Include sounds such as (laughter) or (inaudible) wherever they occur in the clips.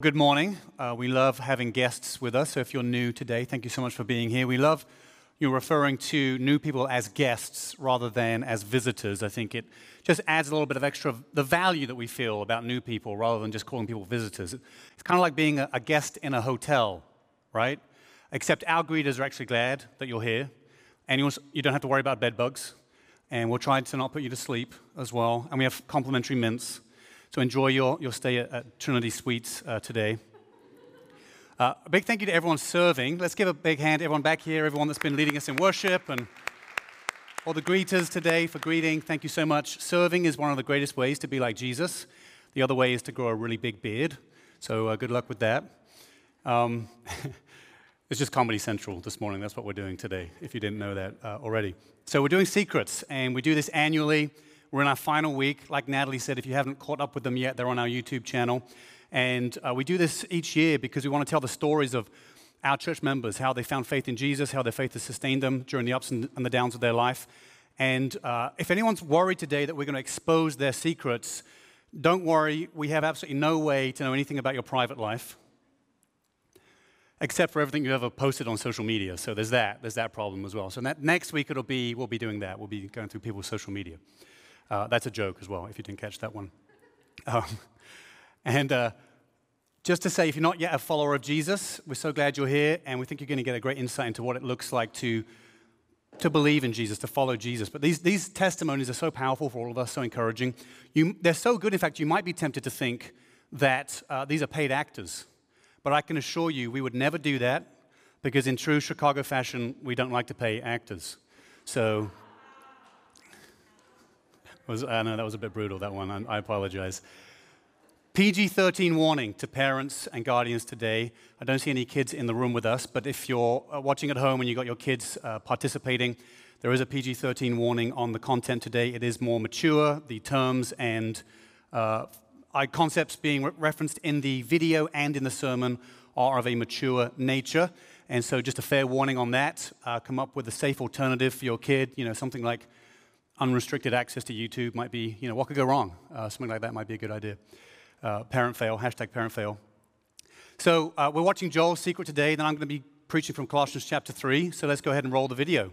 Good morning. Uh, we love having guests with us. So if you're new today, thank you so much for being here. We love you referring to new people as guests rather than as visitors. I think it just adds a little bit of extra the value that we feel about new people rather than just calling people visitors. It's kind of like being a, a guest in a hotel, right? Except our greeters are actually glad that you're here, and you, you don't have to worry about bed bugs, and we'll try to not put you to sleep as well. And we have complimentary mints. So enjoy your, your stay at, at Trinity Suites uh, today. Uh, a big thank you to everyone serving. Let's give a big hand to everyone back here, everyone that's been leading us in worship, and all the greeters today for greeting. Thank you so much. Serving is one of the greatest ways to be like Jesus. The other way is to grow a really big beard. So uh, good luck with that. Um, (laughs) it's just Comedy Central this morning. That's what we're doing today, if you didn't know that uh, already. So we're doing secrets, and we do this annually. We're in our final week. Like Natalie said, if you haven't caught up with them yet, they're on our YouTube channel. And uh, we do this each year because we want to tell the stories of our church members, how they found faith in Jesus, how their faith has sustained them during the ups and the downs of their life. And uh, if anyone's worried today that we're going to expose their secrets, don't worry. We have absolutely no way to know anything about your private life except for everything you ever posted on social media. So there's that. There's that problem as well. So next week it'll be, we'll be doing that. We'll be going through people's social media. Uh, that's a joke as well, if you didn't catch that one. Um, (laughs) and uh, just to say, if you're not yet a follower of Jesus, we're so glad you're here, and we think you're going to get a great insight into what it looks like to, to believe in Jesus, to follow Jesus. But these, these testimonies are so powerful for all of us, so encouraging. You, they're so good, in fact, you might be tempted to think that uh, these are paid actors. But I can assure you, we would never do that because, in true Chicago fashion, we don't like to pay actors. So was, I know that was a bit brutal, that one. I, I apologize. PG 13 warning to parents and guardians today. I don't see any kids in the room with us, but if you're uh, watching at home and you've got your kids uh, participating, there is a PG 13 warning on the content today. It is more mature. The terms and uh, concepts being re- referenced in the video and in the sermon are of a mature nature. And so, just a fair warning on that. Uh, come up with a safe alternative for your kid, you know, something like unrestricted access to YouTube might be, you know, what could go wrong? Uh, something like that might be a good idea. Uh, parent fail, hashtag parent fail. So uh, we're watching Joel's secret today, then I'm going to be preaching from Colossians chapter 3. So let's go ahead and roll the video.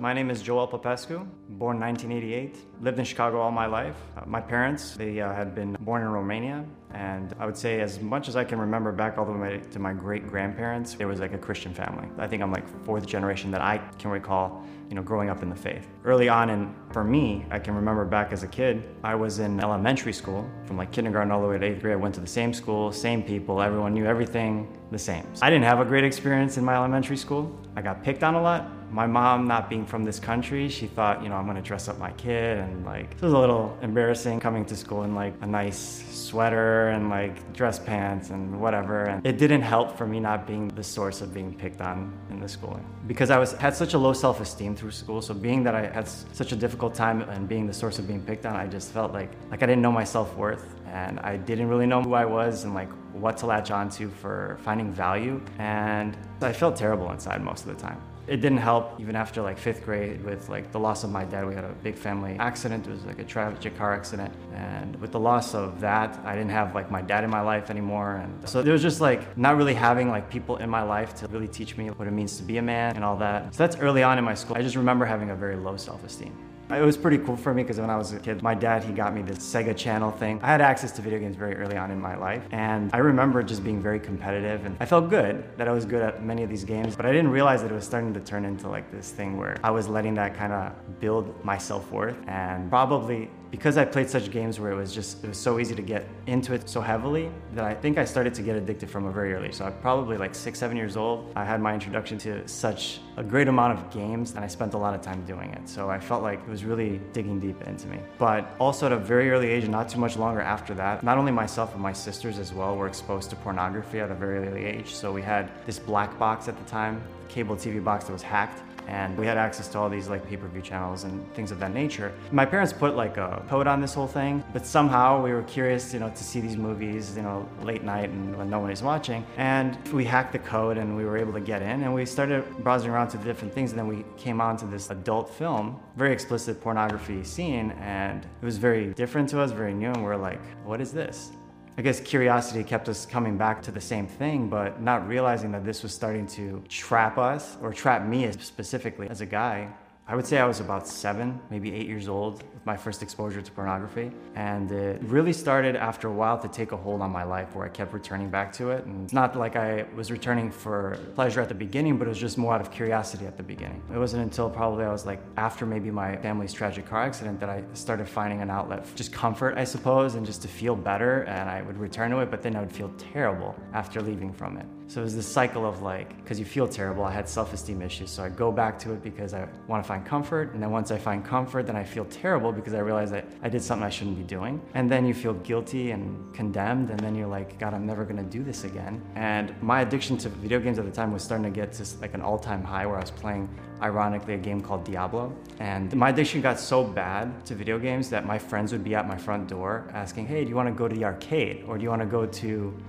My name is Joel Popescu, born 1988, lived in Chicago all my life. Uh, my parents, they uh, had been born in Romania, and I would say as much as I can remember back all the way to my great-grandparents, there was like a Christian family. I think I'm like fourth generation that I can recall, you know, growing up in the faith. Early on, and for me, I can remember back as a kid, I was in elementary school, from like kindergarten all the way to eighth grade. I went to the same school, same people, everyone knew everything the same. I didn't have a great experience in my elementary school. I got picked on a lot, my mom not being from this country, she thought, you know, I'm gonna dress up my kid and like it was a little embarrassing coming to school in like a nice sweater and like dress pants and whatever. And it didn't help for me not being the source of being picked on in the schooling. Because I was had such a low self-esteem through school. So being that I had such a difficult time and being the source of being picked on, I just felt like like I didn't know my self-worth and I didn't really know who I was and like what to latch onto for finding value. And I felt terrible inside most of the time. It didn't help even after like fifth grade with like the loss of my dad. We had a big family accident. It was like a tragic car accident. And with the loss of that, I didn't have like my dad in my life anymore. And so there was just like not really having like people in my life to really teach me what it means to be a man and all that. So that's early on in my school. I just remember having a very low self-esteem. It was pretty cool for me because when I was a kid, my dad, he got me this Sega Channel thing. I had access to video games very early on in my life, and I remember just being very competitive, and I felt good that I was good at many of these games, but I didn't realize that it was starting to turn into like this thing where I was letting that kind of build my self-worth, and probably because I played such games where it was just, it was so easy to get into it so heavily that I think I started to get addicted from a very early. So I'm probably like six, seven years old. I had my introduction to such a great amount of games and I spent a lot of time doing it. So I felt like it was really digging deep into me. But also at a very early age, not too much longer after that, not only myself, but my sisters as well were exposed to pornography at a very early age. So we had this black box at the time, cable TV box that was hacked and we had access to all these like pay-per-view channels and things of that nature. My parents put like a code on this whole thing, but somehow we were curious, you know, to see these movies, you know, late night and when no one is watching. And we hacked the code and we were able to get in and we started browsing around to the different things and then we came on to this adult film, very explicit pornography scene and it was very different to us, very new and we're like, what is this? I guess curiosity kept us coming back to the same thing, but not realizing that this was starting to trap us or trap me specifically as a guy. I would say I was about seven, maybe eight years old my first exposure to pornography. And it really started after a while to take a hold on my life where I kept returning back to it. And it's not like I was returning for pleasure at the beginning, but it was just more out of curiosity at the beginning. It wasn't until probably I was like after maybe my family's tragic car accident that I started finding an outlet for just comfort, I suppose, and just to feel better. And I would return to it, but then I would feel terrible after leaving from it. So it was this cycle of like, because you feel terrible, I had self esteem issues. So I go back to it because I want to find comfort. And then once I find comfort, then I feel terrible because I realize that I did something I shouldn't be doing. And then you feel guilty and condemned. And then you're like, God, I'm never going to do this again. And my addiction to video games at the time was starting to get to like an all time high where I was playing ironically a game called Diablo. And my addiction got so bad to video games that my friends would be at my front door asking, "Hey, do you want to go to the arcade or do you want to go to,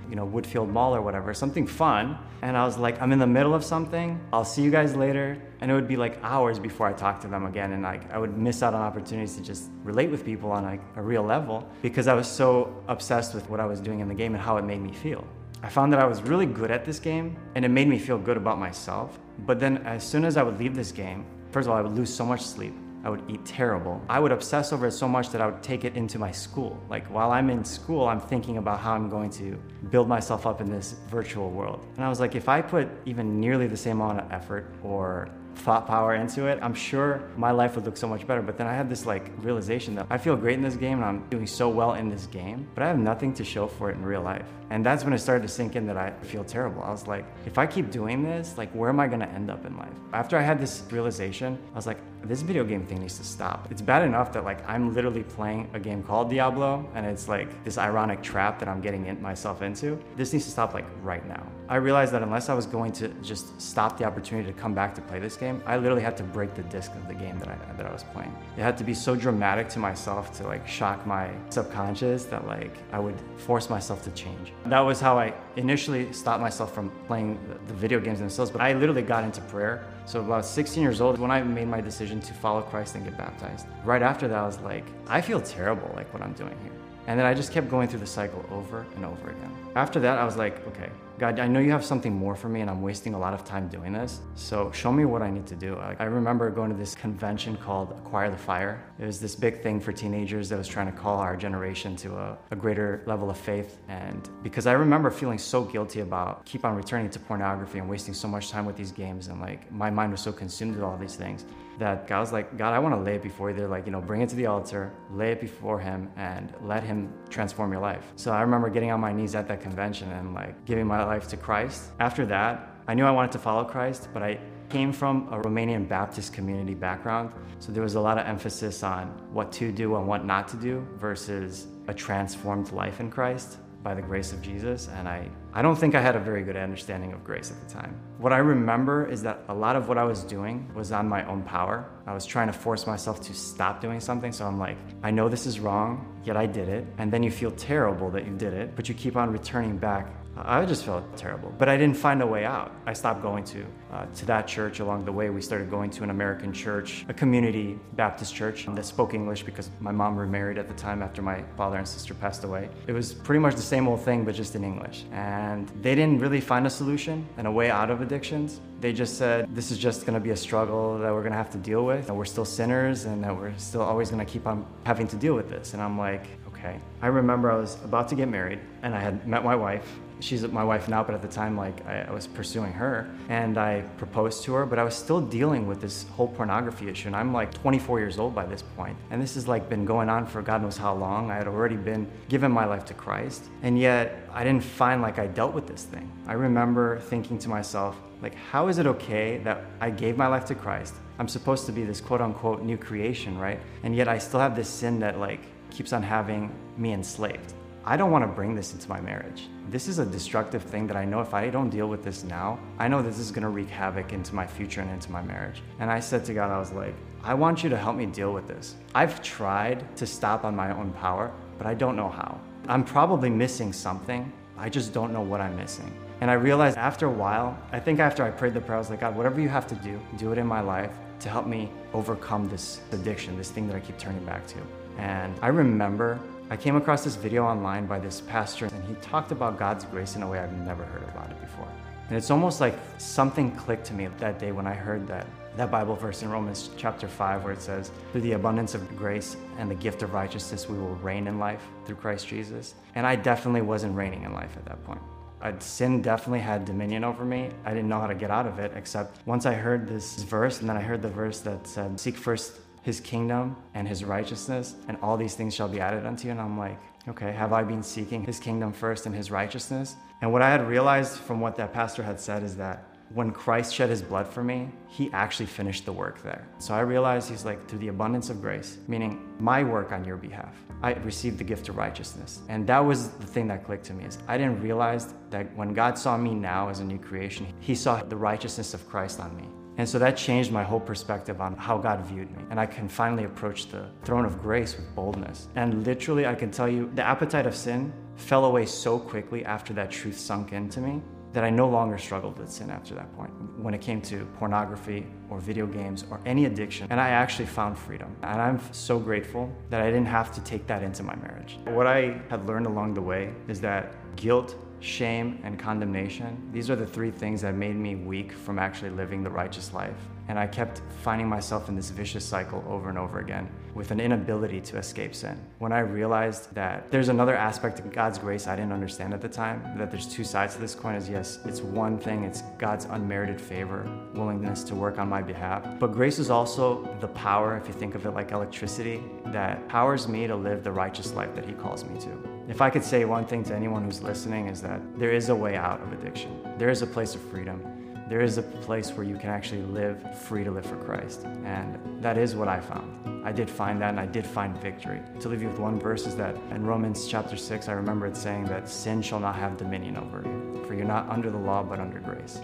you know, Woodfield Mall or whatever, something fun?" And I was like, "I'm in the middle of something. I'll see you guys later." And it would be like hours before I talked to them again and like I would miss out on opportunities to just relate with people on like a real level because I was so obsessed with what I was doing in the game and how it made me feel. I found that I was really good at this game and it made me feel good about myself. But then as soon as I would leave this game, first of all, I would lose so much sleep. I would eat terrible. I would obsess over it so much that I would take it into my school. Like while I'm in school, I'm thinking about how I'm going to build myself up in this virtual world. And I was like, if I put even nearly the same amount of effort or thought power into it, I'm sure my life would look so much better. But then I had this like realization that I feel great in this game and I'm doing so well in this game, but I have nothing to show for it in real life. And that's when it started to sink in that I feel terrible. I was like, if I keep doing this, like where am I gonna end up in life? After I had this realization, I was like, this video game thing needs to stop. It's bad enough that like I'm literally playing a game called Diablo and it's like this ironic trap that I'm getting in myself into. This needs to stop like right now. I realized that unless I was going to just stop the opportunity to come back to play this game, I literally had to break the disc of the game that I that I was playing. It had to be so dramatic to myself to like shock my subconscious that like I would force myself to change. That was how I initially stopped myself from playing the video games themselves, but I literally got into prayer. So about 16 years old when I made my decision to follow Christ and get baptized. Right after that I was like, I feel terrible like what I'm doing here. And then I just kept going through the cycle over and over again. After that, I was like, okay, God, I know you have something more for me, and I'm wasting a lot of time doing this. So show me what I need to do. I remember going to this convention called Acquire the Fire. It was this big thing for teenagers that was trying to call our generation to a, a greater level of faith. And because I remember feeling so guilty about keep on returning to pornography and wasting so much time with these games, and like my mind was so consumed with all these things that God was like, God, I want to lay it before you. They're like, you know, bring it to the altar, lay it before Him, and let Him transform your life. So I remember getting on my knees at that convention and like giving my life to Christ. After that, I knew I wanted to follow Christ, but I came from a Romanian Baptist community background. So there was a lot of emphasis on what to do and what not to do versus a transformed life in Christ by the grace of Jesus. And I, I don't think I had a very good understanding of grace at the time. What I remember is that a lot of what I was doing was on my own power. I was trying to force myself to stop doing something. So I'm like, I know this is wrong, yet I did it. And then you feel terrible that you did it, but you keep on returning back I just felt terrible, but I didn't find a way out. I stopped going to uh, to that church along the way. We started going to an American church, a community Baptist church that spoke English because my mom remarried at the time after my father and sister passed away. It was pretty much the same old thing, but just in English. And they didn't really find a solution and a way out of addictions. They just said this is just going to be a struggle that we're going to have to deal with. And we're still sinners, and that we're still always going to keep on having to deal with this. And I'm like, okay. I remember I was about to get married, and I had met my wife she's my wife now, but at the time, like I, I, was pursuing her and I proposed to her, but I was still dealing with this whole pornography issue. And I'm like 24 years old by this point. And this has like been going on for God knows how long. I had already been given my life to Christ. And yet I didn't find like I dealt with this thing. I remember thinking to myself, like, how is it okay that I gave my life to Christ? I'm supposed to be this quote unquote new creation, right? And yet I still have this sin that like keeps on having me enslaved. I don't want to bring this into my marriage. This is a destructive thing that I know if I don't deal with this now, I know this is going to wreak havoc into my future and into my marriage. And I said to God, I was like, I want you to help me deal with this. I've tried to stop on my own power, but I don't know how. I'm probably missing something. I just don't know what I'm missing. And I realized after a while, I think after I prayed the prayer, I was like, God, whatever you have to do, do it in my life to help me overcome this addiction, this thing that I keep turning back to. And I remember I came across this video online by this pastor, and he talked about God's grace in a way I've never heard about it before. And it's almost like something clicked to me that day when I heard that that Bible verse in Romans chapter 5 where it says, Through the abundance of grace and the gift of righteousness, we will reign in life through Christ Jesus. And I definitely wasn't reigning in life at that point. I'd, sin definitely had dominion over me. I didn't know how to get out of it, except once I heard this verse, and then I heard the verse that said, Seek first his kingdom and his righteousness, and all these things shall be added unto you. And I'm like, okay, have I been seeking his kingdom first and his righteousness? And what I had realized from what that pastor had said is that when Christ shed his blood for me, he actually finished the work there. So I realized he's like, through the abundance of grace, meaning my work on your behalf, I received the gift of righteousness. And that was the thing that clicked to me is I didn't realize that when God saw me now as a new creation, he saw the righteousness of Christ on me. And so that changed my whole perspective on how God viewed me. And I can finally approach the throne of grace with boldness. And literally, I can tell you, the appetite of sin fell away so quickly after that truth sunk into me that I no longer struggled with sin after that point when it came to pornography or video games or any addiction. And I actually found freedom. And I'm so grateful that I didn't have to take that into my marriage. What I had learned along the way is that guilt shame, and condemnation. These are the three things that made me weak from actually living the righteous life. And I kept finding myself in this vicious cycle over and over again with an inability to escape sin. When I realized that there's another aspect of God's grace I didn't understand at the time, that there's two sides to this coin is yes, it's one thing, it's God's unmerited favor, willingness to work on my behalf. But grace is also the power, if you think of it like electricity, that powers me to live the righteous life that He calls me to. If I could say one thing to anyone who's listening is that there is a way out of addiction. There is a place of freedom. There is a place where you can actually live free to live for Christ. And that is what I found. I did find that and I did find victory. To leave you with one verse is that in Romans chapter 6, I remember it saying that sin shall not have dominion over you, for you're not under the law but under grace.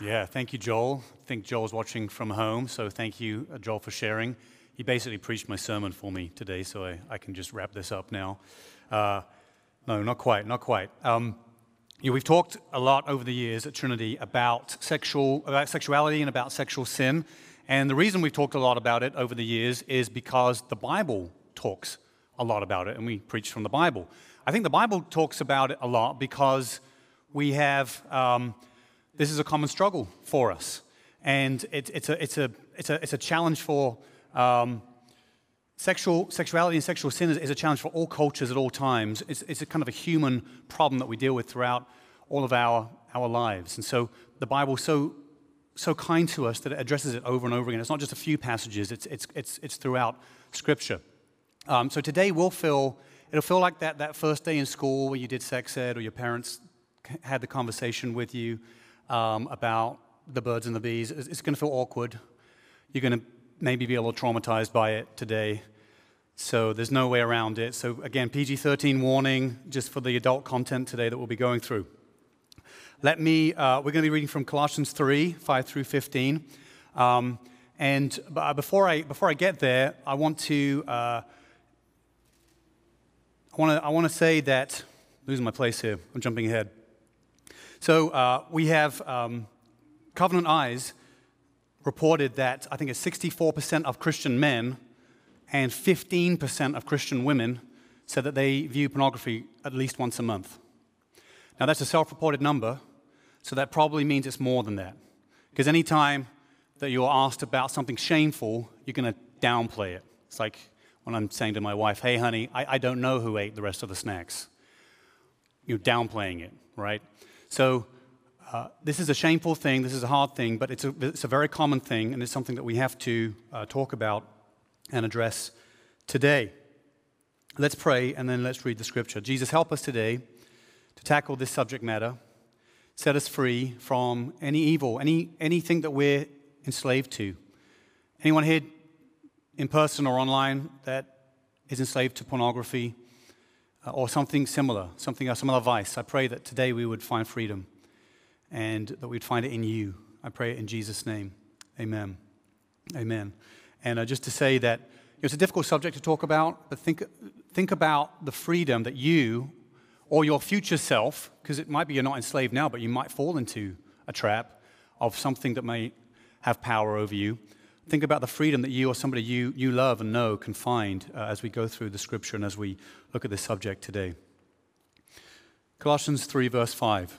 Yeah, thank you, Joel. I think Joel's watching from home, so thank you, uh, Joel, for sharing he basically preached my sermon for me today, so I, I can just wrap this up now. Uh, no, not quite, not quite. Um, you know, we've talked a lot over the years at Trinity about sexual, about sexuality and about sexual sin, and the reason we've talked a lot about it over the years is because the Bible talks a lot about it, and we preach from the Bible. I think the Bible talks about it a lot because we have um, this is a common struggle for us, and it, it's a it's a it's a it's a challenge for um, sexual, sexuality and sexual sin is, is, a challenge for all cultures at all times. It's, it's a kind of a human problem that we deal with throughout all of our, our lives. And so the Bible's so, so kind to us that it addresses it over and over again. It's not just a few passages, it's, it's, it's, it's throughout Scripture. Um, so today we'll feel, it'll feel like that, that first day in school where you did sex ed or your parents had the conversation with you um, about the birds and the bees. It's, it's going to feel awkward. You're going to maybe be a little traumatized by it today. So there's no way around it. So again, PG 13 warning just for the adult content today that we'll be going through. Let me, uh, we're going to be reading from Colossians 3 5 through 15. Um, and uh, before I, before I get there, I want to, uh, I want to, I want to say that, losing my place here, I'm jumping ahead. So uh, we have um, Covenant Eyes reported that I think it's 64% of Christian men and 15% of Christian women said that they view pornography at least once a month. Now, that's a self reported number, so that probably means it's more than that. Because anytime that you're asked about something shameful, you're going to downplay it. It's like when I'm saying to my wife, hey, honey, I, I don't know who ate the rest of the snacks. You're downplaying it, right? So, uh, this is a shameful thing, this is a hard thing, but it's a, it's a very common thing, and it's something that we have to uh, talk about and address today. Let's pray and then let's read the scripture. Jesus, help us today to tackle this subject matter. Set us free from any evil, any, anything that we're enslaved to. Anyone here in person or online that is enslaved to pornography uh, or something similar, something some other vice, I pray that today we would find freedom and that we'd find it in you. I pray it in Jesus' name. Amen. Amen. And uh, just to say that it's a difficult subject to talk about, but think, think about the freedom that you or your future self, because it might be you're not enslaved now, but you might fall into a trap of something that may have power over you. Think about the freedom that you or somebody you, you love and know can find uh, as we go through the scripture and as we look at this subject today. Colossians 3, verse 5.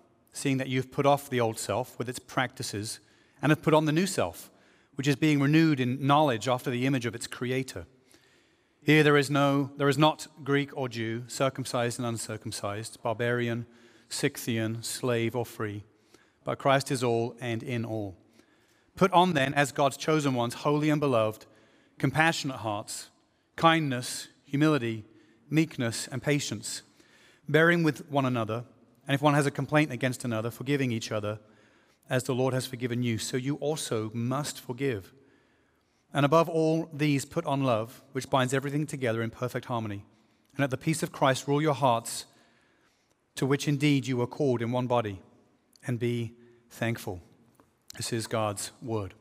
seeing that you have put off the old self with its practices and have put on the new self, which is being renewed in knowledge after the image of its creator. Here there is no there is not Greek or Jew, circumcised and uncircumcised, barbarian, Scythian, slave or free, but Christ is all and in all. Put on then as God's chosen ones, holy and beloved, compassionate hearts, kindness, humility, meekness, and patience, bearing with one another, and if one has a complaint against another, forgiving each other, as the Lord has forgiven you, so you also must forgive. And above all these, put on love, which binds everything together in perfect harmony. And let the peace of Christ rule your hearts, to which indeed you were called in one body, and be thankful. This is God's word.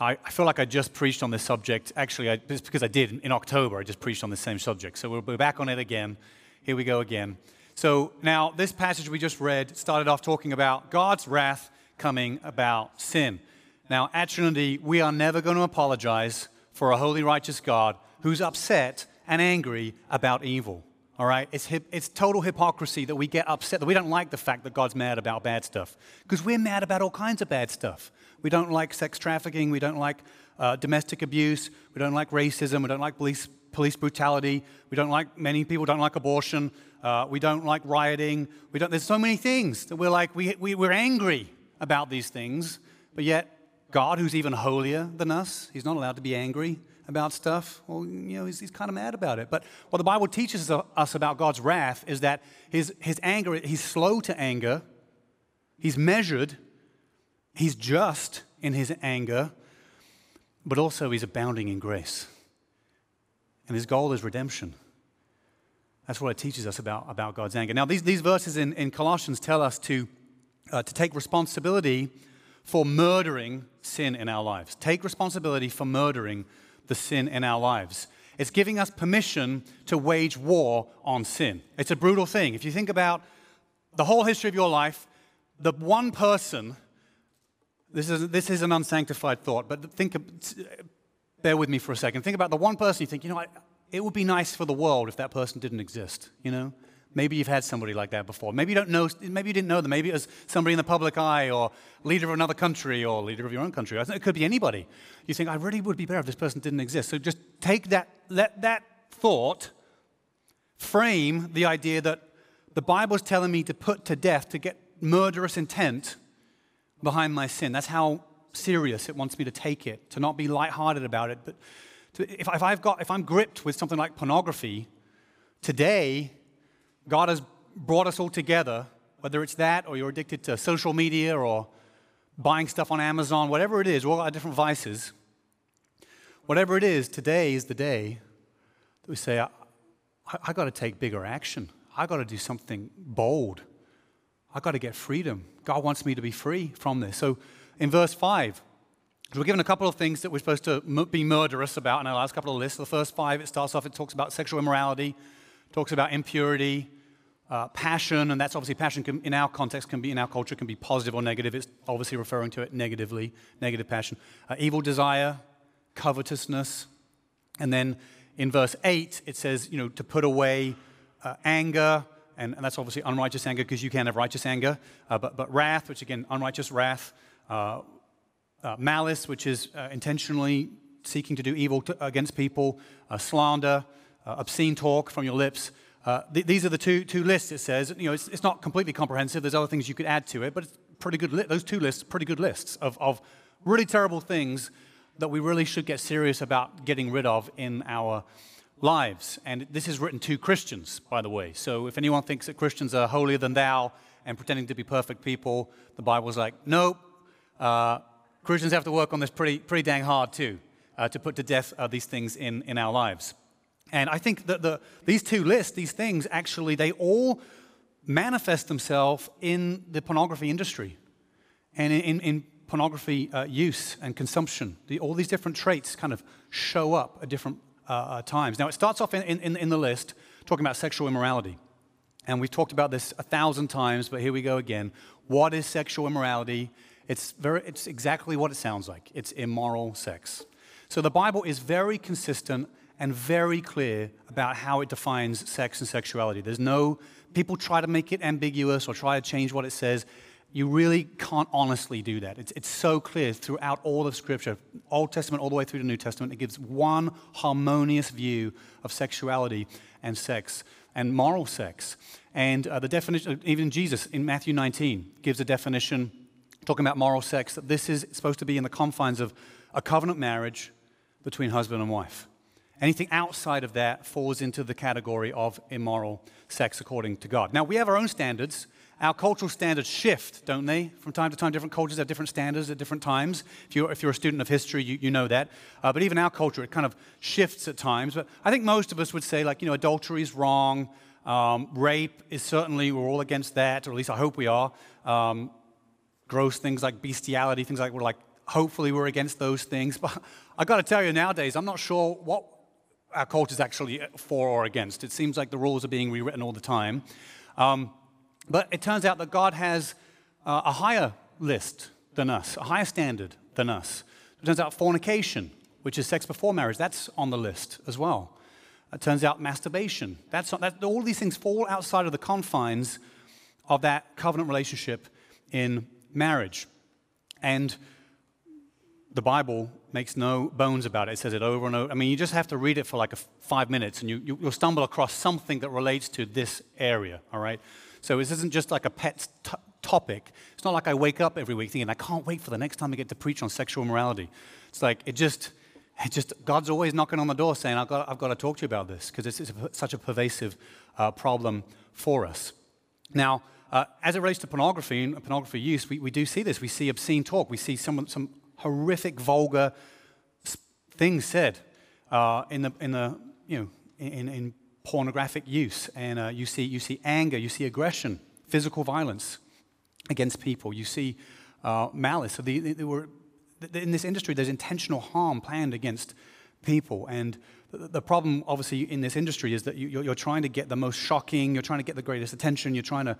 I, feel like I just preached on this subject. Actually, I, because I did in October. I just preached on the same subject. So we'll be back on it again. Here we go again. So now, this passage we just read started off talking about God's wrath coming about sin. Now, at Trinity, we are never going to apologize for a holy, righteous God who's upset and angry about evil. All right? It's, hip, it's total hypocrisy that we get upset, that we don't like the fact that God's mad about bad stuff. Because we're mad about all kinds of bad stuff. We don't like sex trafficking. We don't like uh, domestic abuse. We don't like racism. We don't like police, police brutality. We don't like, many people don't like abortion. Uh, we don't like rioting. We don't, there's so many things that we're like, we, we, we're angry about these things, but yet God, who's even holier than us, he's not allowed to be angry about stuff. Well, you know, he's, he's kind of mad about it. But what the Bible teaches us about God's wrath is that his, his anger, he's slow to anger, he's measured, he's just in his anger, but also he's abounding in grace. And his goal is redemption. That's what it teaches us about, about God's anger. Now, these, these verses in, in Colossians tell us to, uh, to take responsibility for murdering sin in our lives. Take responsibility for murdering the sin in our lives. It's giving us permission to wage war on sin. It's a brutal thing. If you think about the whole history of your life, the one person, this is, this is an unsanctified thought, but think, bear with me for a second. Think about the one person you think, you know, it would be nice for the world if that person didn't exist, you know? Maybe you've had somebody like that before. Maybe you don't know, maybe you didn't know them. Maybe it was somebody in the public eye or leader of another country or leader of your own country. It could be anybody. You think, I really would be better if this person didn't exist. So just take that, let that thought frame the idea that the Bible is telling me to put to death, to get murderous intent behind my sin. That's how serious it wants me to take it, to not be lighthearted about it. But to, if, if, I've got, if I'm gripped with something like pornography, today God has brought us all together, whether it's that or you're addicted to social media or buying stuff on Amazon, whatever it is, all got different vices. Whatever it is, today is the day that we say, I, I got to take bigger action. I got to do something bold. I got to get freedom. God wants me to be free from this. So in verse 5, we're given a couple of things that we're supposed to be murderous about in our last couple of lists. The first five, it starts off, it talks about sexual immorality, talks about impurity, uh, passion, and that's obviously passion can, in our context can be in our culture can be positive or negative. It's obviously referring to it negatively, negative passion. Uh, evil desire, covetousness, and then in verse eight it says you know to put away uh, anger, and, and, that's obviously unrighteous anger because you can't have righteous anger, uh, but but wrath, which again unrighteous wrath, uh, uh, malice, which is intentionally seeking to do evil to, against people, slander uh, obscene talk from your lips. Uh, th- these are the two, two lists, it says. You know, it's, it's not completely comprehensive. There's other things you could add to it, but it's pretty good. Li- those two lists, pretty good lists of, of really terrible things that we really should get serious about getting rid of in our lives. And this is written to Christians, by the way. So if anyone thinks that Christians are holier than thou and pretending to be perfect people, the Bible's like, nope. Uh, Christians have to work on this pretty, pretty dang hard too, uh, to put to death uh, these things in, in our lives. And I think that the, these two lists, these things, actually, they all manifest themselves in the pornography industry and in, in, pornography uh, use and consumption. The, all these different traits kind of show up at different uh, uh, times. Now, it starts off in, in, in the list talking about sexual immorality. And we've talked about this a thousand times, but here we go again. What is sexual immorality? It's, very, it's exactly what it sounds like it's immoral sex. So the Bible is very consistent and very clear about how it defines sex and sexuality. There's no, people try to make it ambiguous or try to change what it says. You really can't honestly do that. It's, it's so clear throughout all of Scripture, Old Testament all the way through the New Testament. It gives one harmonious view of sexuality and sex and moral sex. And uh, the definition, even Jesus in Matthew 19 gives a definition talking about moral sex that this is supposed to be in the confines of a covenant marriage between husband and wife. Anything outside of that falls into the category of immoral sex according to God. Now, we have our own standards. Our cultural standards shift, don't they? From time to time, different cultures have different standards at different times. If you're, if you're a student of history, you, you know that. Uh, but even our culture, it kind of shifts at times. But I think most of us would say, like, you know, adultery is wrong. Um, rape is certainly, we're all against that, or at least I hope we are. Um, gross things like bestiality, things like we're like, hopefully we're against those things. (laughs) But I've got to tell you, nowadays, I'm not sure what our culture is actually for or against. It seems like the rules are being rewritten all the time. Um, but it turns out that God has uh, a higher list than us, a higher standard than us. It turns out fornication, which is sex before marriage, that's on the list as well. It turns out masturbation, that's that, all these things fall outside of the confines of that covenant relationship in marriage. And the Bible makes no bones about it. It says it over and over. I mean, you just have to read it for like five minutes and you, you, will stumble across something that relates to this area, all right? So this isn't just like a pet t- topic. It's not like I wake up every week thinking, I can't wait for the next time I get to preach on sexual morality. It's like, it just, it just God's always knocking on the door saying, I've got, I've got to talk to you about this because it's, it's a, such a pervasive uh, problem for us. Now, uh, as it relates to pornography and pornography use, we, we do see this. We see obscene talk. We see some, some horrific, vulgar things said uh, in, the, in, the, you know, in, in pornographic use. And uh, you, see, you see anger, you see aggression, physical violence against people. You see uh, malice. So the, the, were, in this industry, there's intentional harm planned against people. And the, problem, obviously, in this industry is that you, you're, you're trying to get the most shocking, you're trying to get the greatest attention, you're trying to,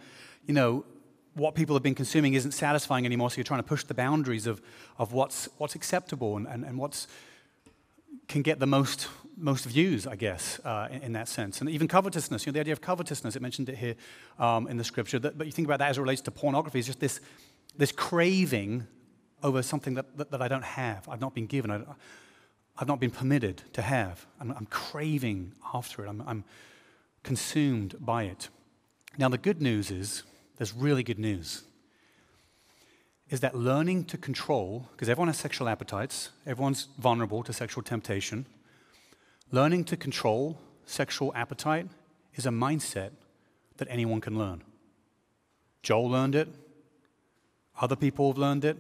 you know, what people have been consuming isn't satisfying anymore, so you're trying to push the boundaries of, of what's, what's acceptable and, and, and what's can get the most, most views, I guess, uh, in, in, that sense. And even covetousness, you know, the idea of covetousness, it mentioned it here um, in the scripture, that, but you think about that as it relates to pornography, it's just this, this craving over something that, that, that I don't have, I've not been given, I, have not been permitted to have. I'm, I'm craving after it, I'm, I'm consumed by it. Now, the good news is, there's really good news. Is that learning to control, because everyone has sexual appetites, everyone's vulnerable to sexual temptation. Learning to control sexual appetite is a mindset that anyone can learn. Joel learned it, other people have learned it.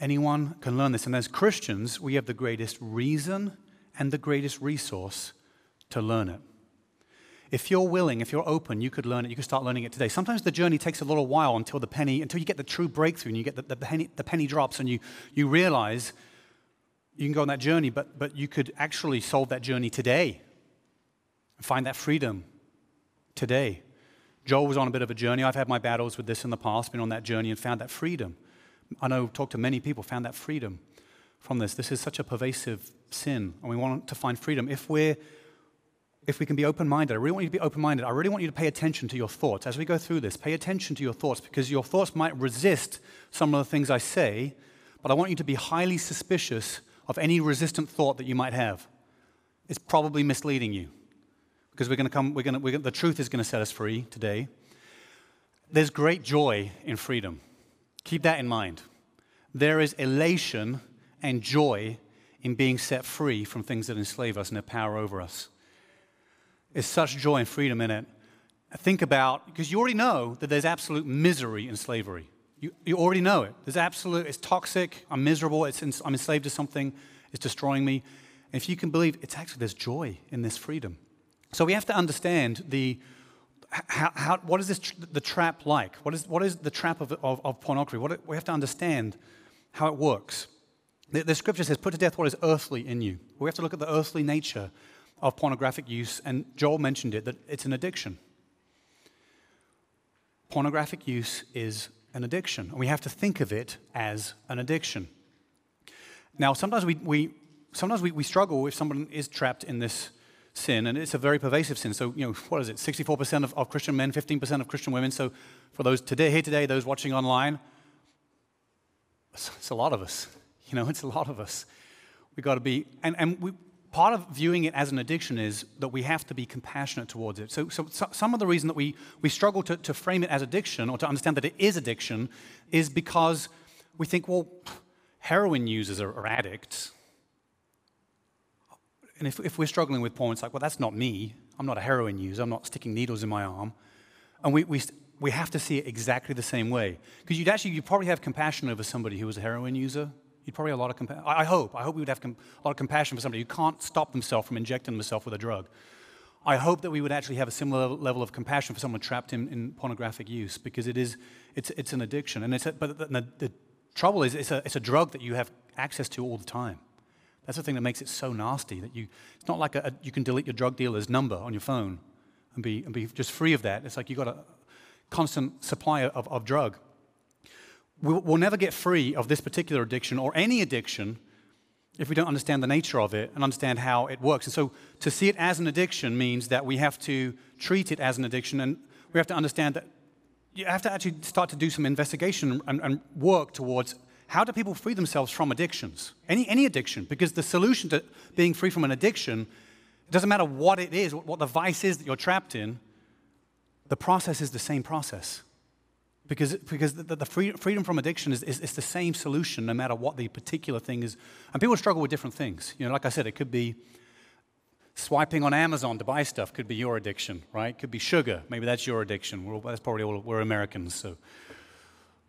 Anyone can learn this. And as Christians, we have the greatest reason and the greatest resource to learn it. If you're willing, if you're open, you could learn it. You could start learning it today. Sometimes the journey takes a little while until the penny, until you get the true breakthrough and you get the, the, penny, the penny drops and you, you realize you can go on that journey, but, but you could actually solve that journey today and find that freedom today. Joel was on a bit of a journey. I've had my battles with this in the past, been on that journey and found that freedom. I know, talked to many people, found that freedom from this. This is such a pervasive sin, and we want to find freedom. If we're if we can be open minded, I really want you to be open minded. I really want you to pay attention to your thoughts. As we go through this, pay attention to your thoughts because your thoughts might resist some of the things I say, but I want you to be highly suspicious of any resistant thought that you might have. It's probably misleading you. because we're going to come, we're going to, the truth is going to set us free today. There's great joy in freedom. Keep that in mind. There is elation and joy in being set free from things that enslave us and have power over us. There's such joy and freedom in it. Think about, because you already know that there's absolute misery in slavery. You, you already know it. There's absolute, it's toxic, I'm miserable, it's, I'm enslaved to something, it's destroying me. And if you can believe, it's actually, there's joy in this freedom. So we have to understand the, how, how, what is this, the trap like? What is, what is the trap of, of, of pornography? What, we have to understand how it works. The, the, scripture says, put to death what is earthly in you. We have to look at the earthly nature of pornographic use, and Joel mentioned it, that it's an addiction. Pornographic use is an addiction, and we have to think of it as an addiction. Now, sometimes we, we sometimes we, we struggle if someone is trapped in this sin, and it's a very pervasive sin. So, you know, (laughs) what is it? 64% of, of Christian men, 15% of Christian women. So, for those today, here today, those watching online, it's, it's a lot of us. (laughs) You know, it's a lot of us. We've got to be, and, and we, part of viewing it as an addiction is that we have to be compassionate towards it. So, so, so, some of the reason that we, we struggle to, to frame it as addiction or to understand that it is addiction is because we think, well, heroin users are, are addicts. And if, if we're struggling with porn, it's like, well, that's not me. I'm not a heroin user. I'm not sticking needles in my arm. And we, we, we have to see it exactly the same way. Because you'd actually, you'd probably have compassion over somebody who was a heroin user. You'd probably have a lot of compassion. I hope. I hope we would have com- a lot of compassion for somebody who can't stop themselves from injecting themselves with a drug. I hope that we would actually have a similar level of compassion for someone trapped in, in pornographic use because it is, it's, it's an addiction. And it's a, but the, the trouble is, it's a, it's a drug that you have access to all the time. That's the thing that makes it so nasty that you, it's not like a, a, you can delete your drug dealer's number on your phone and be, and be just free of that. It's like you've got a constant supply of, of drug. We'll, we'll never get free of this particular addiction or any addiction if we don't understand the nature of it and understand how it works. And so to see it as an addiction means that we have to treat it as an addiction and we have to understand that you have to actually start to do some investigation and, and work towards how do people free themselves from addictions? Any, any addiction, because the solution to being free from an addiction, it doesn't matter what it is, what the vice is that you're trapped in, the process is the same process. Because, because the, the free, freedom from addiction is, is, is, the same solution no matter what the particular thing is. And people struggle with different things. You know, like I said, it could be swiping on Amazon to buy stuff, could be your addiction, right? Could be sugar. Maybe that's your addiction. That's probably all, we're Americans, so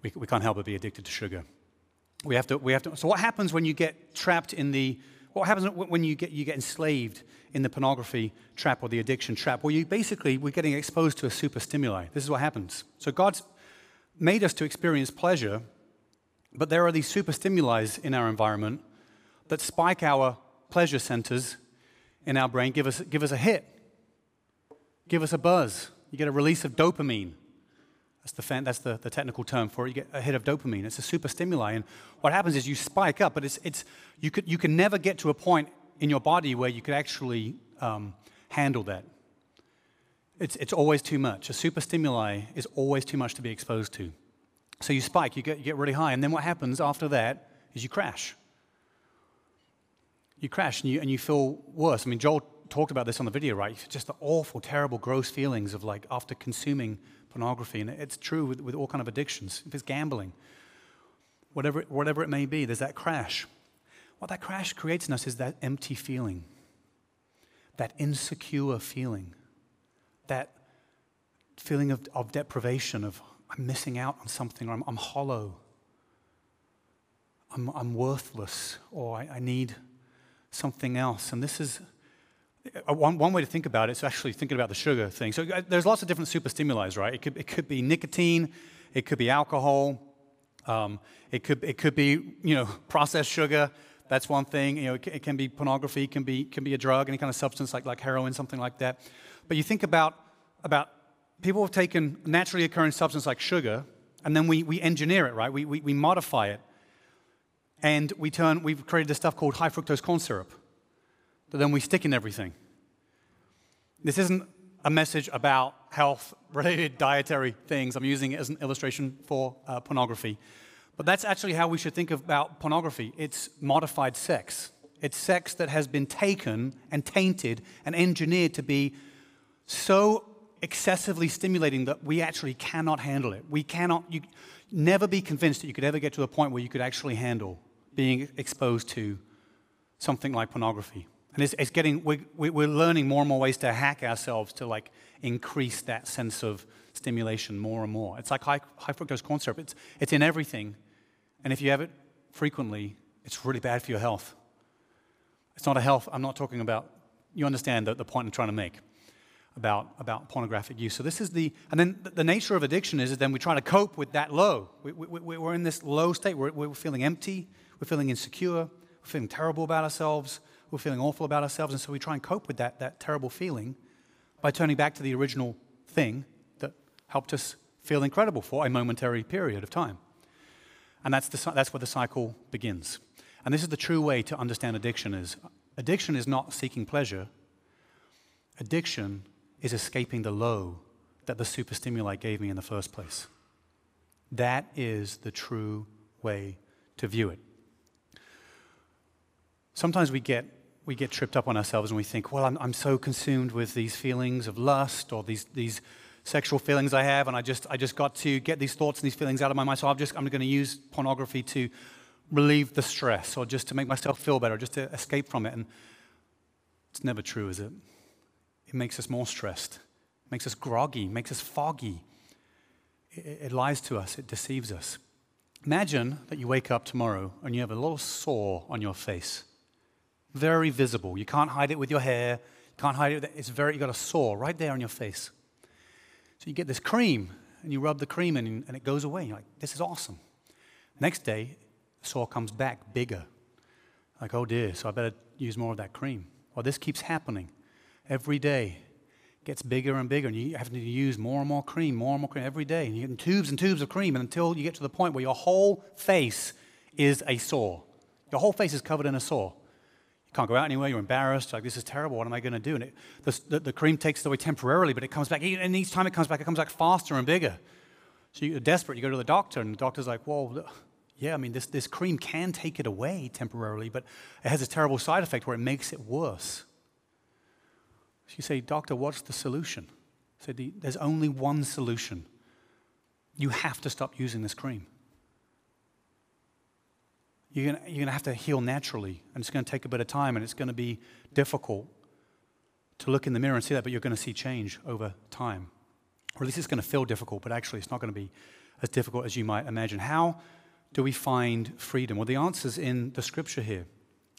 we, we can't help but be addicted to sugar we have to, we have to, so what happens when you get trapped in the, what happens when you get, you get enslaved in the pornography trap or the addiction trap? Well, you basically, we're getting exposed to a super stimuli. This is what happens. So God's made us to experience pleasure, but there are these super stimuli in our environment that spike our pleasure centers in our brain, give us, give us a hit, give us a buzz. You get a release of dopamine. That's, the, fan, that's the, the technical term for it. You get a hit of dopamine. It's a super stimuli. And what happens is you spike up, but it's, it's, you, could, you can never get to a point in your body where you could actually um, handle that. It's, it's always too much. A super stimuli is always too much to be exposed to. So you spike, you get, you get really high. And then what happens after that is you crash. You crash and you, and you feel worse. I mean, Joel talked about this on the video, right? Just the awful, terrible, gross feelings of like after consuming pornography, and it's true with, with all kind of addictions. If it's gambling, whatever, whatever it may be, there's that crash. What that crash creates in us is that empty feeling, that insecure feeling, that feeling of, of deprivation, of I'm missing out on something, or I'm, I'm hollow, I'm, I'm worthless, or I, I need something else. And this is one, one way to think about it is actually thinking about the sugar thing. So uh, there's lots of different super stimuli, right? It could, it could be nicotine, it could be alcohol, um, it, could, it could be, you know, (laughs) processed sugar. That's one thing. You know, it, it can be pornography, it can be, can be a drug, any kind of substance like, like heroin, something like that. But you think about, about people have taken naturally occurring substance like sugar, and then we, we engineer it, right? We, we, we modify it. And we turn, we've created this stuff called high fructose corn syrup that then we stick in everything. This isn't a message about health (laughs) related dietary things. I'm using it as an illustration for uh, pornography. But that's actually how we should think about pornography it's modified sex. It's sex that has been taken and tainted and engineered to be so excessively stimulating that we actually cannot handle it. We cannot, you never be convinced that you could ever get to a point where you could actually handle being exposed to something like pornography. And it's, it's getting, we, we're learning more and more ways to hack ourselves to like increase that sense of stimulation more and more. It's like high, high fructose corn syrup. It's, it's in everything. And if you have it frequently, it's really bad for your health. It's not a health, I'm not talking about, you understand the, the point I'm trying to make about, about pornographic use. So this is the, and then the, the nature of addiction is that then we try to cope with that low. We, we, we're in this low state. We're, we're feeling empty. We're feeling insecure. We're feeling terrible about ourselves. We're feeling awful about ourselves. And so we try and cope with that, that terrible feeling by turning back to the original thing that helped us feel incredible for a momentary period of time. And that's, the, that's where the cycle begins. And this is the true way to understand addiction is addiction is not seeking pleasure. Addiction is escaping the low that the superstimuli gave me in the first place. That is the true way to view it. Sometimes we get, we get tripped up on ourselves and we think, well, I'm, I'm so consumed with these feelings of lust or these, these sexual feelings I have, and I just, I just got to get these thoughts and these feelings out of my mind, so I'm just I'm going to use pornography to relieve the stress or just to make myself feel better, just to escape from it. And it's never true, is it? It makes us more stressed, it makes us groggy, it makes us foggy. It, it lies to us, it deceives us. Imagine that you wake up tomorrow and you have a little sore on your face. Very visible. You can't hide it with your hair. You Can't hide it. It's very, you got a sore right there on your face. So you get this cream and you rub the cream in and it goes away. You're like, this is awesome. Next day, the sore comes back bigger. Like, oh dear, so I better use more of that cream. Well, this keeps happening every day gets bigger and bigger, and you have to use more and more cream, more and more cream every day. And you're getting tubes and tubes of cream until you get to the point where your whole face is a sore. Your whole face is covered in a sore. Can't go out anywhere, you're embarrassed, like, this is terrible, what am I going to do? And it, the, the, the, cream takes it away temporarily, but it comes back, and each time it comes back, it comes back faster and bigger. So you're desperate, you go to the doctor, and the doctor's like, well, yeah, I mean, this, this cream can take it away temporarily, but it has a terrible side effect where it makes it worse. So you say, Doctor, what's the solution? I said, There's only one solution. You have to stop using this cream. You're going you're to have to heal naturally, and it's going to take a bit of time, and it's going to be difficult to look in the mirror and see that, but you're going to see change over time. Or at least it's going to feel difficult, but actually it's not going to be as difficult as you might imagine. How do we find freedom? Well, the answer is in the scripture here.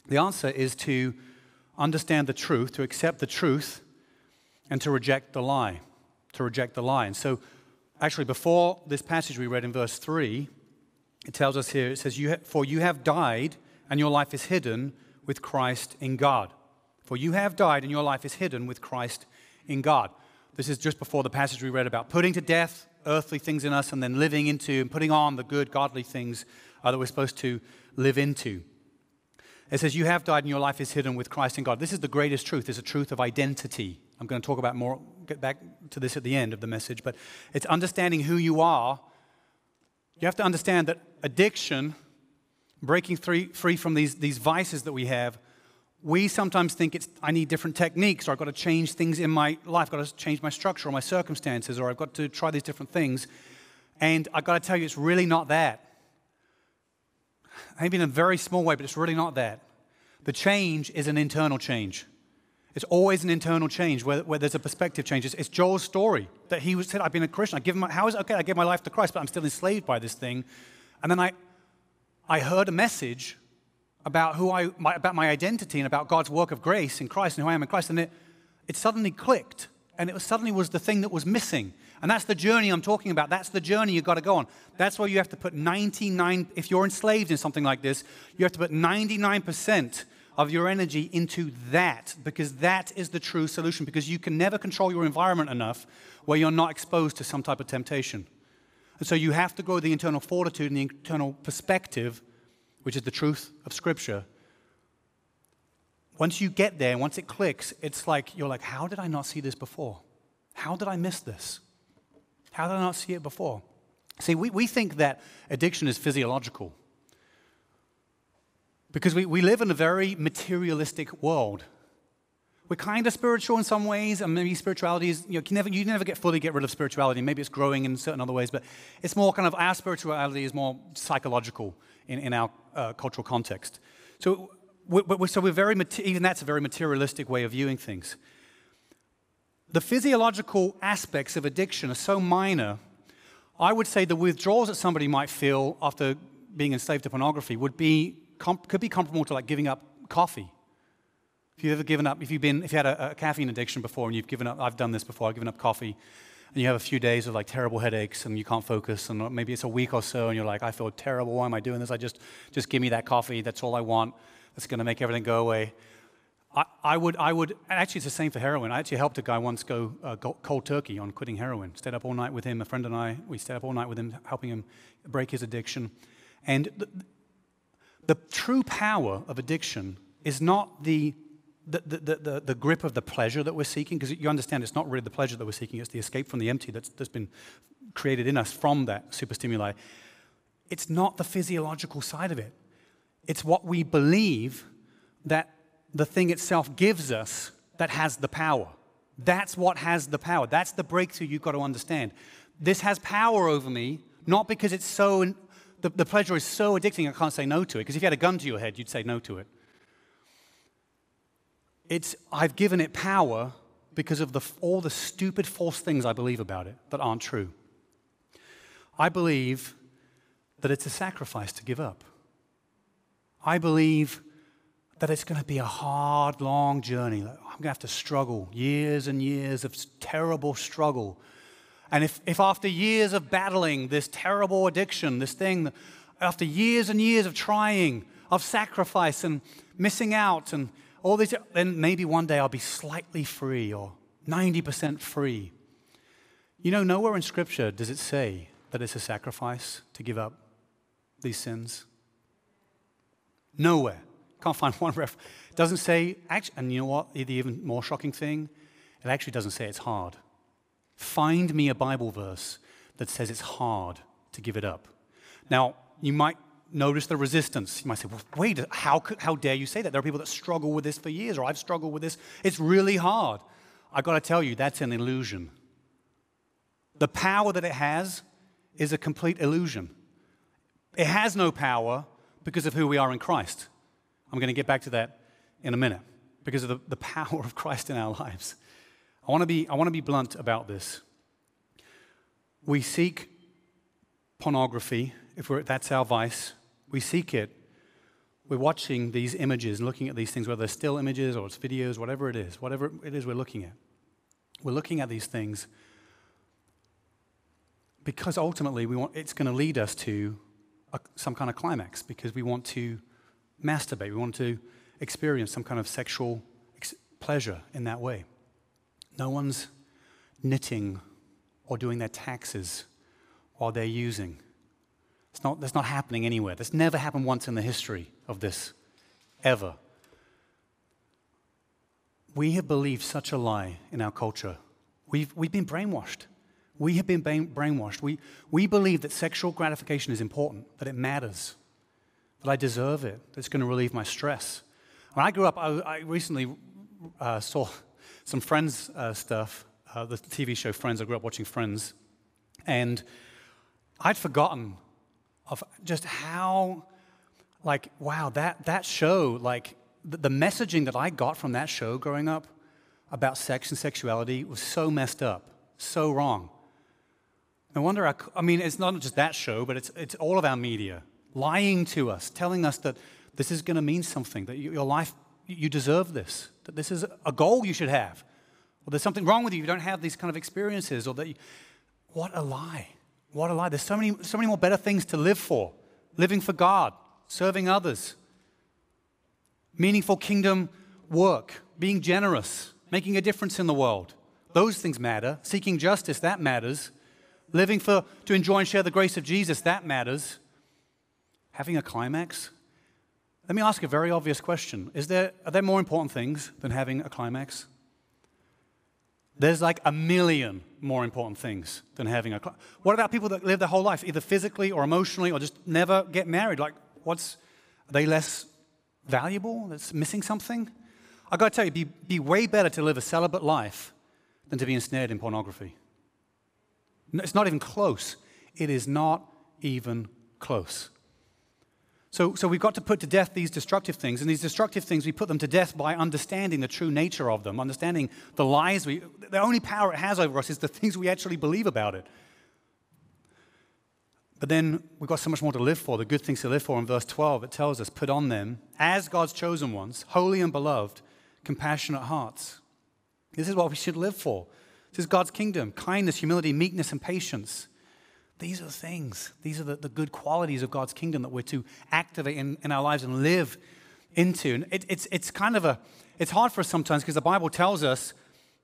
The answer is to understand the truth, to accept the truth, and to reject the lie. To reject the lie. And so, actually, before this passage we read in verse 3, it tells us here, it says, you For you have died, and your life is hidden with Christ in God. For you have died, and your life is hidden with Christ in God. This is just before the passage we read about putting to death earthly things in us and then living into and putting on the good, godly things uh, that we're supposed to live into. It says, You have died and your life is hidden with Christ in God. This is the greatest truth. It's a truth of identity. I'm going to talk about more, get back to this at the end of the message, but it's understanding who you are. You have to understand that addiction, breaking free, free from these, these vices that we have, we sometimes think it's I need different techniques, or I've got to change things in my life, I've got to change my structure or my circumstances, or I've got to try these different things. And I've got to tell you, it's really not that maybe in a very small way, but it's really not that. The change is an internal change. It's always an internal change where, where there's a perspective change. It's, it's Joel's story that he said, I've been a Christian. I give my, how is it okay? I gave my life to Christ, but I'm still enslaved by this thing. And then I, I heard a message about, who I, my, about my identity and about God's work of grace in Christ and who I am in Christ. And it, it suddenly clicked. And it was, suddenly was the thing that was missing. And that's the journey I'm talking about. That's the journey you've got to go on. That's why you have to put 99, if you're enslaved in something like this, you have to put 99% of your energy into that because that is the true solution. Because you can never control your environment enough where you're not exposed to some type of temptation. And so you have to grow the internal fortitude and the internal perspective, which is the truth of Scripture. Once you get there, once it clicks, it's like you're like, how did I not see this before? How did I miss this? How did I not see it before? See, we, we think that addiction is physiological because we, we live in a very materialistic world. we're kind of spiritual in some ways, and maybe spirituality is, you know, never, you never get fully get rid of spirituality. Maybe it's growing in certain other ways, but it's more kind of, our spirituality is more psychological in, in our uh, cultural context. So we're, so we're very, even that's a very materialistic way of viewing things. The physiological aspects of addiction are so minor, I would say the withdrawals that somebody might feel after being enslaved to pornography would be, could be comparable to like giving up coffee. If you've ever given up, if you've been, if you had a, a caffeine addiction before and you've given up, I've done this before, I've given up coffee, and you have a few days of like terrible headaches and you can't focus, and maybe it's a week or so, and you're like, I feel terrible. Why am I doing this? I just, just give me that coffee. That's all I want that's going to make everything go away. I, I, would, I would, actually, it's the same for heroin. I actually helped a guy once go uh, cold turkey on quitting heroin. Stayed up all night with him, a friend and I, we stayed up all night with him, helping him break his addiction. And the true power of addiction is not the, the, the, the, the grip of the pleasure that we're seeking, because you understand it's not really the pleasure that we're seeking, it's the escape from the empty that's, that's been created in us from that superstimuli. It's not the physiological side of it. It's what we believe that the thing itself gives us that has the power. That's what has the power. That's the breakthrough you've got to understand. This has power over me, not because it's so, the, the pleasure is so addicting I can't say no to it. Because if you had a gun to your head, you'd say no to it. It's, I've given it power because of the, all the stupid false things I believe about it that aren't true. I believe that it's a sacrifice to give up. I believe that it's going to be a hard, long journey. I'm going to have to struggle, years and years of terrible struggle. And if, if after years of battling this terrible addiction, this thing, after years and years of trying, of sacrifice and missing out and all this, then maybe one day I'll be slightly free or 90% free. You know, nowhere in Scripture does it say that it's a sacrifice to give up these sins. Nowhere. Can't find (laughs) one ref. It doesn't say, and you know what? The even more shocking thing? It actually doesn't say it's hard. Find me a Bible verse that says it's hard to give it up. Now, you might notice the resistance. You might say, well, wait, how, could, how dare you say that? There are people that struggle with this for years, or I've struggled with this. It's really hard. I've got to tell you, that's an illusion. The power that it has is a complete illusion. It has no power because of who we are in Christ. I'm going to get back to that in a minute because of the, the power of Christ in our (laughs) lives. I want, to be, I want to be blunt about this. We seek pornography, if that's our vice, we seek it. We're watching these images and looking at these things, whether they're still images or it's videos, whatever it is, whatever it is we're looking at. We're looking at these things because ultimately we want, it's going to lead us to a, some kind of climax because we want to masturbate. We want to experience some kind of sexual ex- pleasure in that way. No one's knitting or doing their taxes while they're using. It's not, that's not happening anywhere. That's never happened once in the history of this, ever. We have believed such a lie in our culture. We've, we've been brainwashed. We have been brainwashed. We, we believe that sexual gratification is important, that it matters, that I deserve it, that it's going to relieve my stress. When I grew up, I, I recently uh, saw some Friends uh, stuff, uh, the TV show Friends. I grew up watching Friends. And I'd forgotten of just how, like, wow, that, that show, like, the, the messaging that I got from that show growing up about sex and sexuality was so messed up, so wrong. No wonder, I, I mean, it's not just that show, but it's, it's all of our media lying to us, telling us that this is going to mean something, that your life, you deserve this, that this is a goal you should have, or there's something wrong with you you don't have these kind of experiences, or that you, what a lie. What a lie. There's so many, so many more better things to live for living for God, serving others, meaningful kingdom work, being generous, making a difference in the world. Those things matter. Seeking justice, that matters. Living for, to enjoy and share the grace of Jesus, that matters. Having a climax? Let me ask a very obvious question. Is there, are there more important things than having a climax? There's like a million more important things than having a climax. What about people that live their whole life, either physically or emotionally, or just never get married? Like, what's, are they less valuable? That's missing something? I've got to tell you, be, be way better to live a celibate life than to be ensnared in pornography. It's not even close. It is not even close. So, so we've got to put to death these destructive things. And these destructive things, we put them to death by understanding the true nature of them, understanding the lies we. The only power it has over us is the things we actually believe about it. But then we've got so much more to live for, the good things to live for. In verse 12, it tells us, Put on them, as God's chosen ones, holy and beloved, compassionate hearts. This is what we should live for. This is God's kingdom kindness, humility, meekness, and patience. These are the things, these are the, the good qualities of God's kingdom that we're to activate in, in our lives and live into. And it, it's, it's kind of a, it's hard for us sometimes because the Bible tells us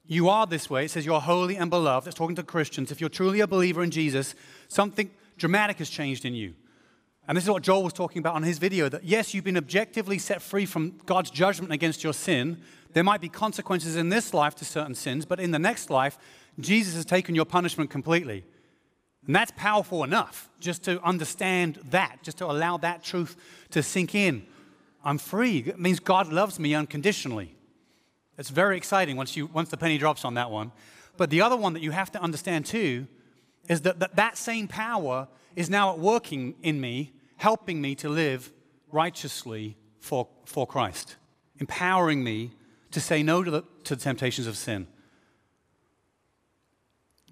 you are this way. It says you're holy and beloved. It's talking to Christians. If you're truly a believer in Jesus, something dramatic has changed in you. And this is what Joel was talking about on his video that yes, you've been objectively set free from God's judgment against your sin. There might be consequences in this life to certain sins, but in the next life, Jesus has taken your punishment completely. And that's powerful enough just to understand that, just to allow that truth to sink in. I'm free. It means God loves me unconditionally. It's very exciting once, you, once the penny drops on that one. But the other one that you have to understand too is that that, that same power is now at working in me, helping me to live righteously for, for Christ, empowering me to say no to the, to the temptations of sin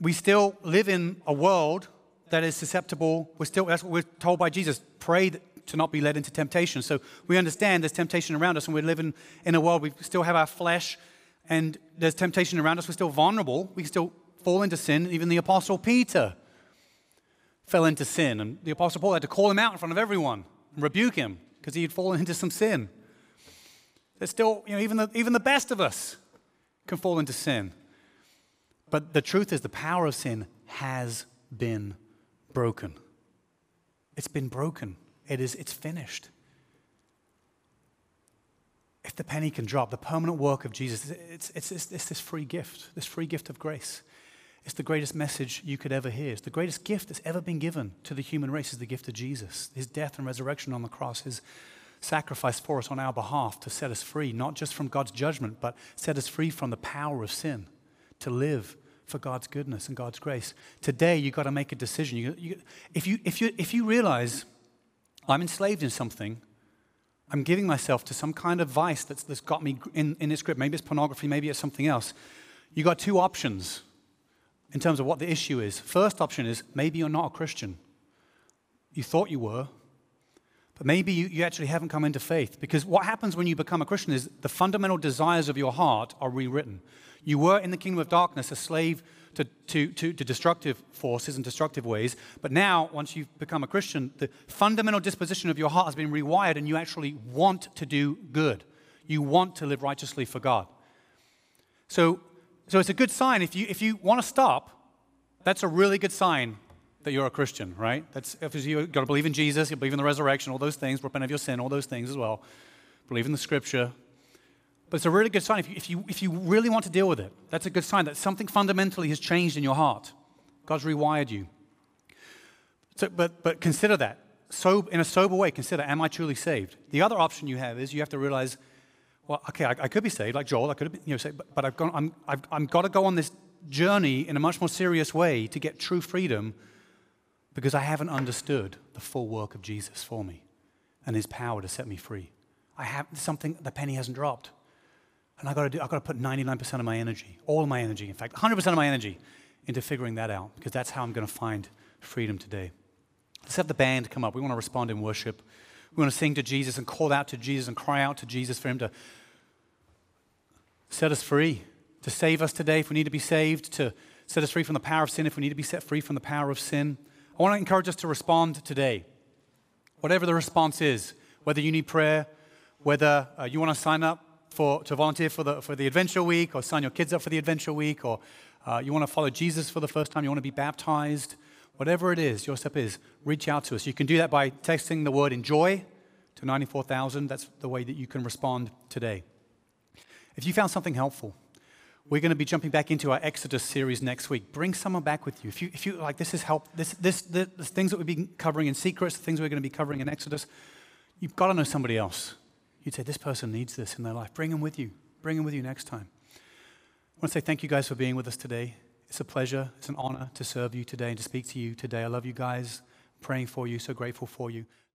we still live in a world that is susceptible. We're still, that's what we're told by Jesus pray to not be led into temptation. So we understand there's temptation around us, and we're living in a world, we still have our flesh, and there's temptation around us. We're still vulnerable. We can still fall into sin. Even the Apostle Peter fell into sin, and the Apostle Paul had to call him out in front of everyone and rebuke him because he had fallen into some sin. There's still, you know, even the, even the best of us can fall into sin. But the truth is, the power of sin has been broken. It's been broken. It is, it's finished. If the penny can drop, the permanent work of Jesus, it's, it's, it's, it's this free gift, this free gift of grace. It's the greatest message you could ever hear. It's the greatest gift that's ever been given to the human race is the gift of Jesus. His death and resurrection on the cross, his sacrifice for us on our behalf to set us free, not just from God's judgment, but set us free from the power of sin to live for God's goodness and God's grace. Today, you've got to make a decision. You, you, if, you, if, you, if you realize I'm enslaved in something, I'm giving myself to some kind of vice that's, that's got me in, in its grip. Maybe it's pornography, maybe it's something else. You've got two options in terms of what the issue is. First option is maybe you're not a Christian. You thought you were, but maybe you, you actually haven't come into faith. Because what happens when you become a Christian is the fundamental desires of your heart are rewritten. You were in the kingdom of darkness, a slave to, to, to, to, destructive forces and destructive ways. But now, once you've become a Christian, the fundamental disposition of your heart has been rewired, and you actually want to do good. You want to live righteously for God. So, so it's a good sign. If you, if you want to stop, that's a really good sign that you're a Christian, right? That's if you've got to believe in Jesus, you believe in the resurrection, all those things, repent of your sin, all those things as well. Believe in the scripture, but it's a really good sign. If you, if, you, if you really want to deal with it, that's a good sign that something fundamentally has changed in your heart. God's rewired you. So, but, but consider that. So, in a sober way, consider am I truly saved? The other option you have is you have to realize, well, okay, I, I could be saved, like Joel, I could been, you know, saved, but, but I've, gone, I'm, I've, I've got to go on this journey in a much more serious way to get true freedom because I haven't understood the full work of Jesus for me and his power to set me free. I have something, the penny hasn't dropped. And I've got to, do, I've got to put 99% of my energy, all my energy, in fact, 100% of my energy into figuring that out because that's how I'm going to find freedom today. Let's have the band come up. We want to respond in worship. We want to sing to Jesus and call out to Jesus and cry out to Jesus for Him to set us free, to save us today if we need to be saved, to set us free from the power of sin if we need to be set free from the power of sin. I want to encourage us to respond today. Whatever the response is, whether you need prayer, whether uh, you want to sign up for, to volunteer for the, for the Adventure Week or sign your kids up for the Adventure Week or uh, you want to follow Jesus for the first time, you want to be baptized, whatever it is, your step is, reach out to us. You can do that by texting the word enjoy to 94,000. That's the way that you can respond today. If you found something helpful, we're going to be jumping back into our Exodus series next week. Bring someone back with you. If you, if you like, this is help. This, this, the, things that we've been covering in secrets, the things we're going to be covering in Exodus. You've got to know somebody else. You'd say, This person needs this in their life. Bring them with you. bring them with you next time. I want to say thank you guys for being with us today. It's a pleasure, it's an honor to serve you today and to speak to you today. I love you guys, praying for you, so grateful for you.